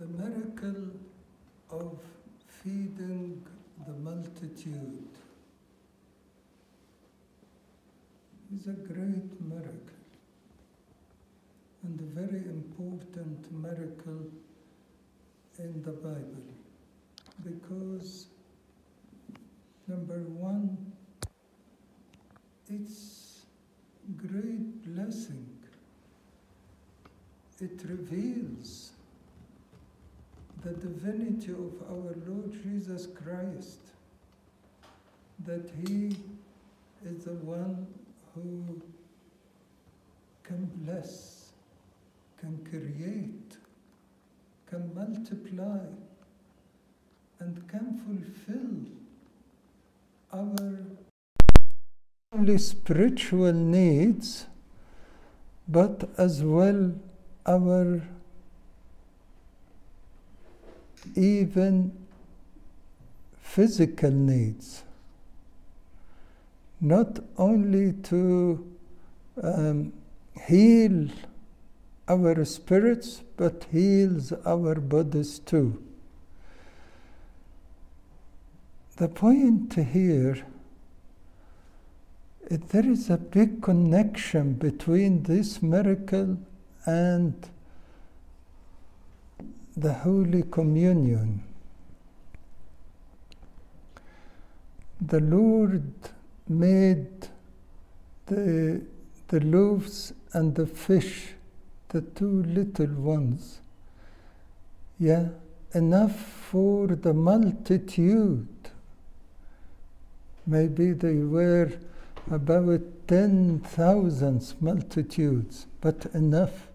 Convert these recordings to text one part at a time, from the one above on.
The miracle of feeding the multitude is a great miracle and a very important miracle in the Bible because number one, it's great blessing. It reveals the divinity of our Lord Jesus Christ, that He is the one who can bless, can create, can multiply, and can fulfill our only spiritual needs, but as well our even physical needs. Not only to um, heal our spirits, but heals our bodies too. The point here there is a big connection between this miracle and the Holy Communion. The Lord made the, the loaves and the fish, the two little ones, yeah, enough for the multitude. Maybe they were about 10,000 multitudes, but enough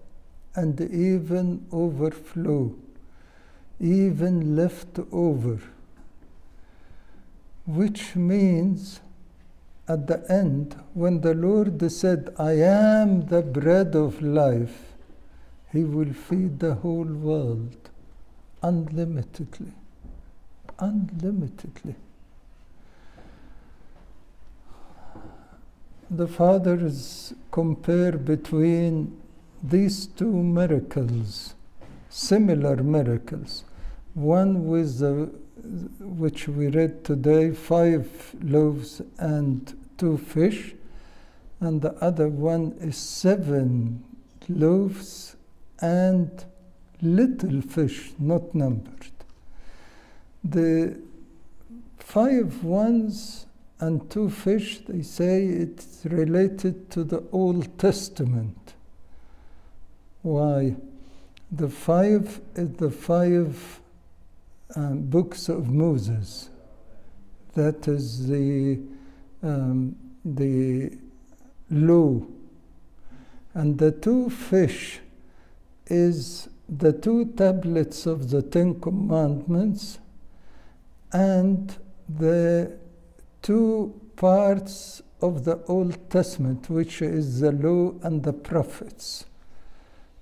and even overflow, even left over, which means at the end, when the Lord said, I am the bread of life, He will feed the whole world unlimitedly. Unlimitedly. The fathers compare between these two miracles, similar miracles. One with the, which we read today, five loaves and two fish, and the other one is seven loaves and little fish, not numbered. The five ones and two fish, they say it's related to the Old Testament. Why? The five the five um, books of Moses. That is the um, the law, and the two fish is the two tablets of the Ten Commandments, and the two parts of the Old Testament, which is the law and the prophets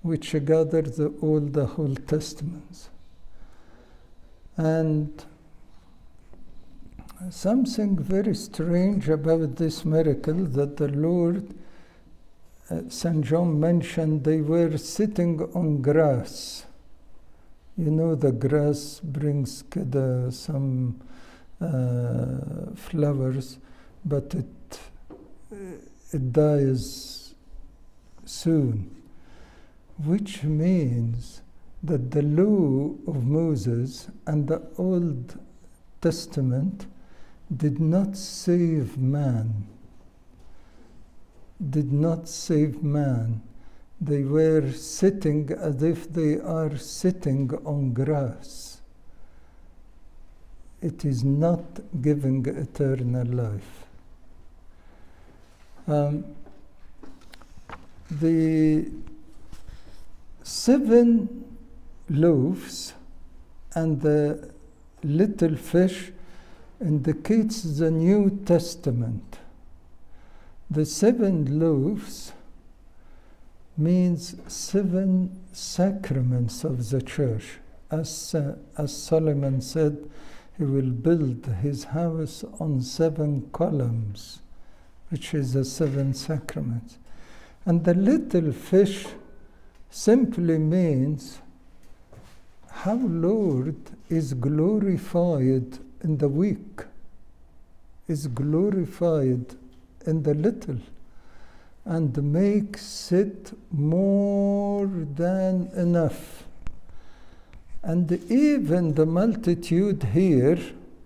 which gather the, all the whole testaments. And something very strange about this miracle that the Lord, uh, St. John mentioned, they were sitting on grass. You know, the grass brings the, some uh, flowers, but it, it dies soon which means that the law of Moses and the Old Testament did not save man, did not save man. They were sitting as if they are sitting on grass. It is not giving eternal life. Um, the seven loaves and the little fish indicates the New Testament. The seven loaves means seven sacraments of the church. As, uh, as Solomon said, he will build his house on seven columns, which is the seven sacraments. And the little fish simply means how Lord is glorified in the weak, is glorified in the little, and makes it more than enough. And even the multitude here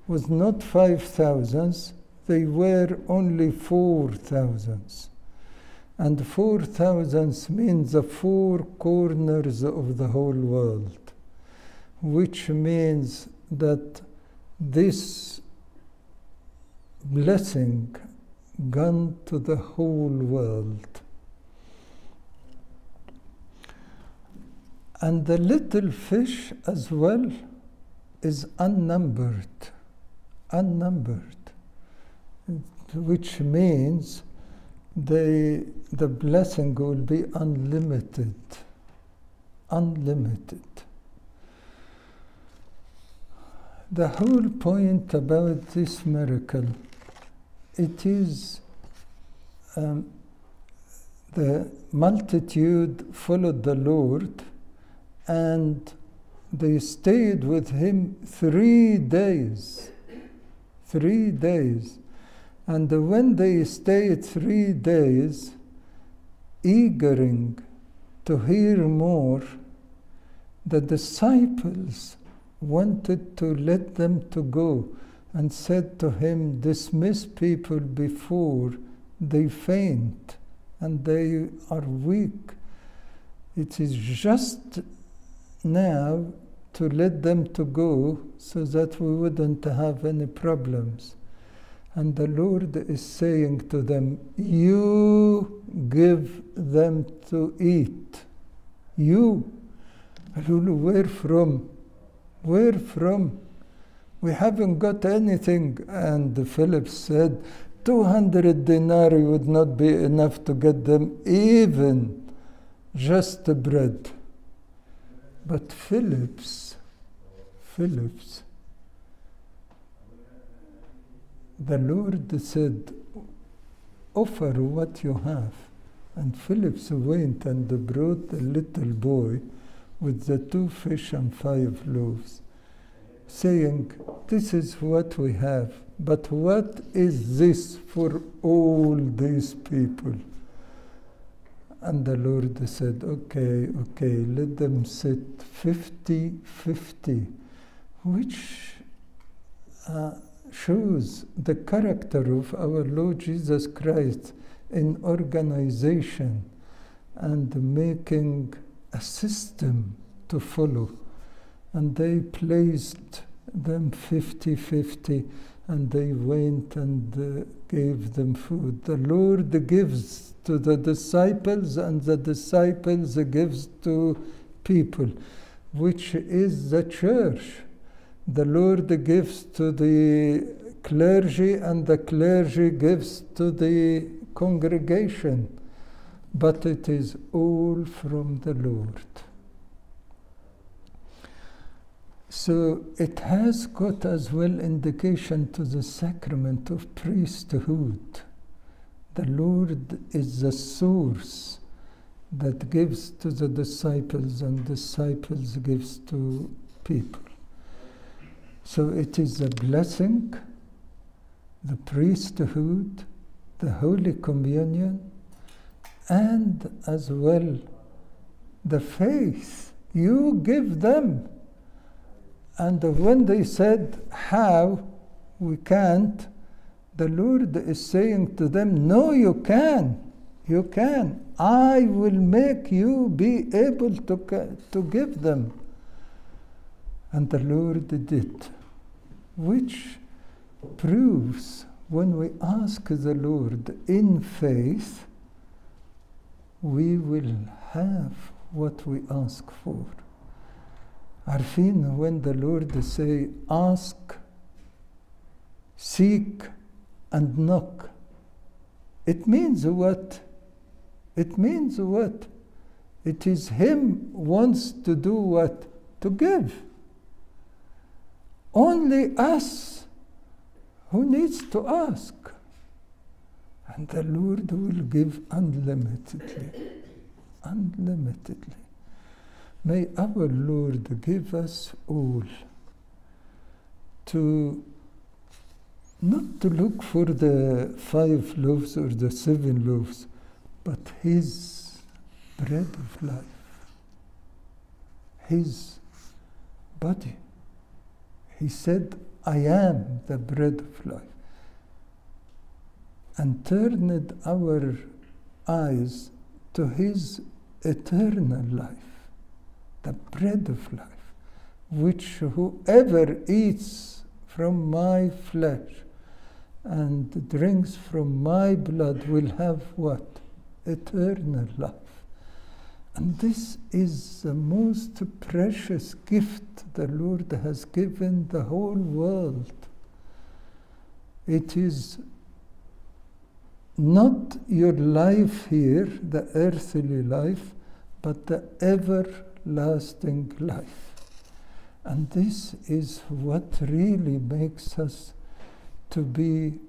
was not five thousands, they were only four thousands. And four thousands means the four corners of the whole world, which means that this blessing gone to the whole world. And the little fish as well is unnumbered, unnumbered, which means they, the blessing will be unlimited, unlimited. The whole point about this miracle, it is um, the multitude followed the Lord and they stayed with him three days. Three days. And when they stayed three days, eagering to hear more, the disciples wanted to let them to go and said to him, Dismiss people before they faint and they are weak. It is just now to let them to go so that we wouldn't have any problems. And the Lord is saying to them, You give them to eat. You. Where from? Where from? We haven't got anything. And Philip said, 200 denarii would not be enough to get them even just the bread. But Philip's, Philip's, the Lord said, offer what you have. And Philip went and brought a little boy with the two fish and five loaves, saying, This is what we have, but what is this for all these people? And the Lord said, Okay, okay, let them sit 50 50, which uh, shows the character of our Lord Jesus Christ in organization and making a system to follow. And they placed them 50 50 and they went and uh, gave them food. The Lord gives to the disciples and the disciples gives to people, which is the church. The Lord gives to the clergy and the clergy gives to the congregation. But it is all from the Lord. So it has got as well indication to the sacrament of priesthood. The Lord is the source that gives to the disciples and disciples gives to people. So it is a blessing, the priesthood, the Holy Communion, and as well the faith you give them. And when they said, How? We can't, the Lord is saying to them, No, you can. You can. I will make you be able to, to give them and the Lord did, which proves when we ask the Lord in faith, we will have what we ask for. Arfin, when the Lord say, ask, seek, and knock, it means what? It means what? It is Him wants to do what? To give. Only us who needs to ask. And the Lord will give unlimitedly. Unlimitedly. May our Lord give us all to not to look for the five loaves or the seven loaves, but His bread of life, His body. He said, I am the bread of life. And turned our eyes to His eternal life, the bread of life, which whoever eats from my flesh and drinks from my blood will have what? Eternal life. And this is the most precious gift the Lord has given the whole world. It is not your life here, the earthly life, but the everlasting life. And this is what really makes us to be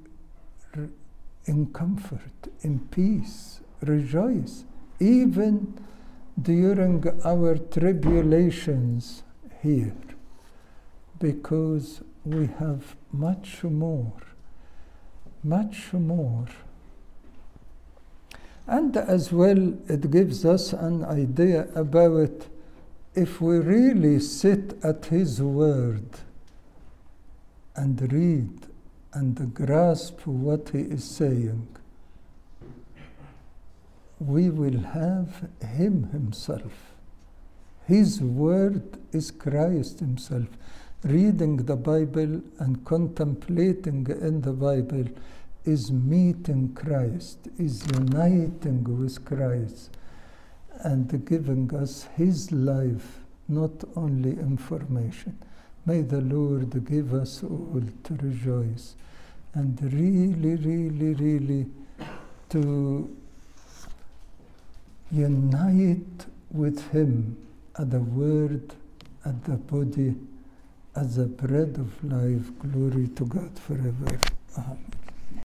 in comfort, in peace, rejoice, even during our tribulations here, because we have much more, much more. And as well, it gives us an idea about if we really sit at His Word and read and grasp what He is saying, we will have Him Himself. His Word is Christ Himself. Reading the Bible and contemplating in the Bible is meeting Christ, is uniting with Christ, and giving us His life, not only information. May the Lord give us all to rejoice and really, really, really to unite with Him at the Word, at the body, as the bread of life. Glory to God forever. Amen.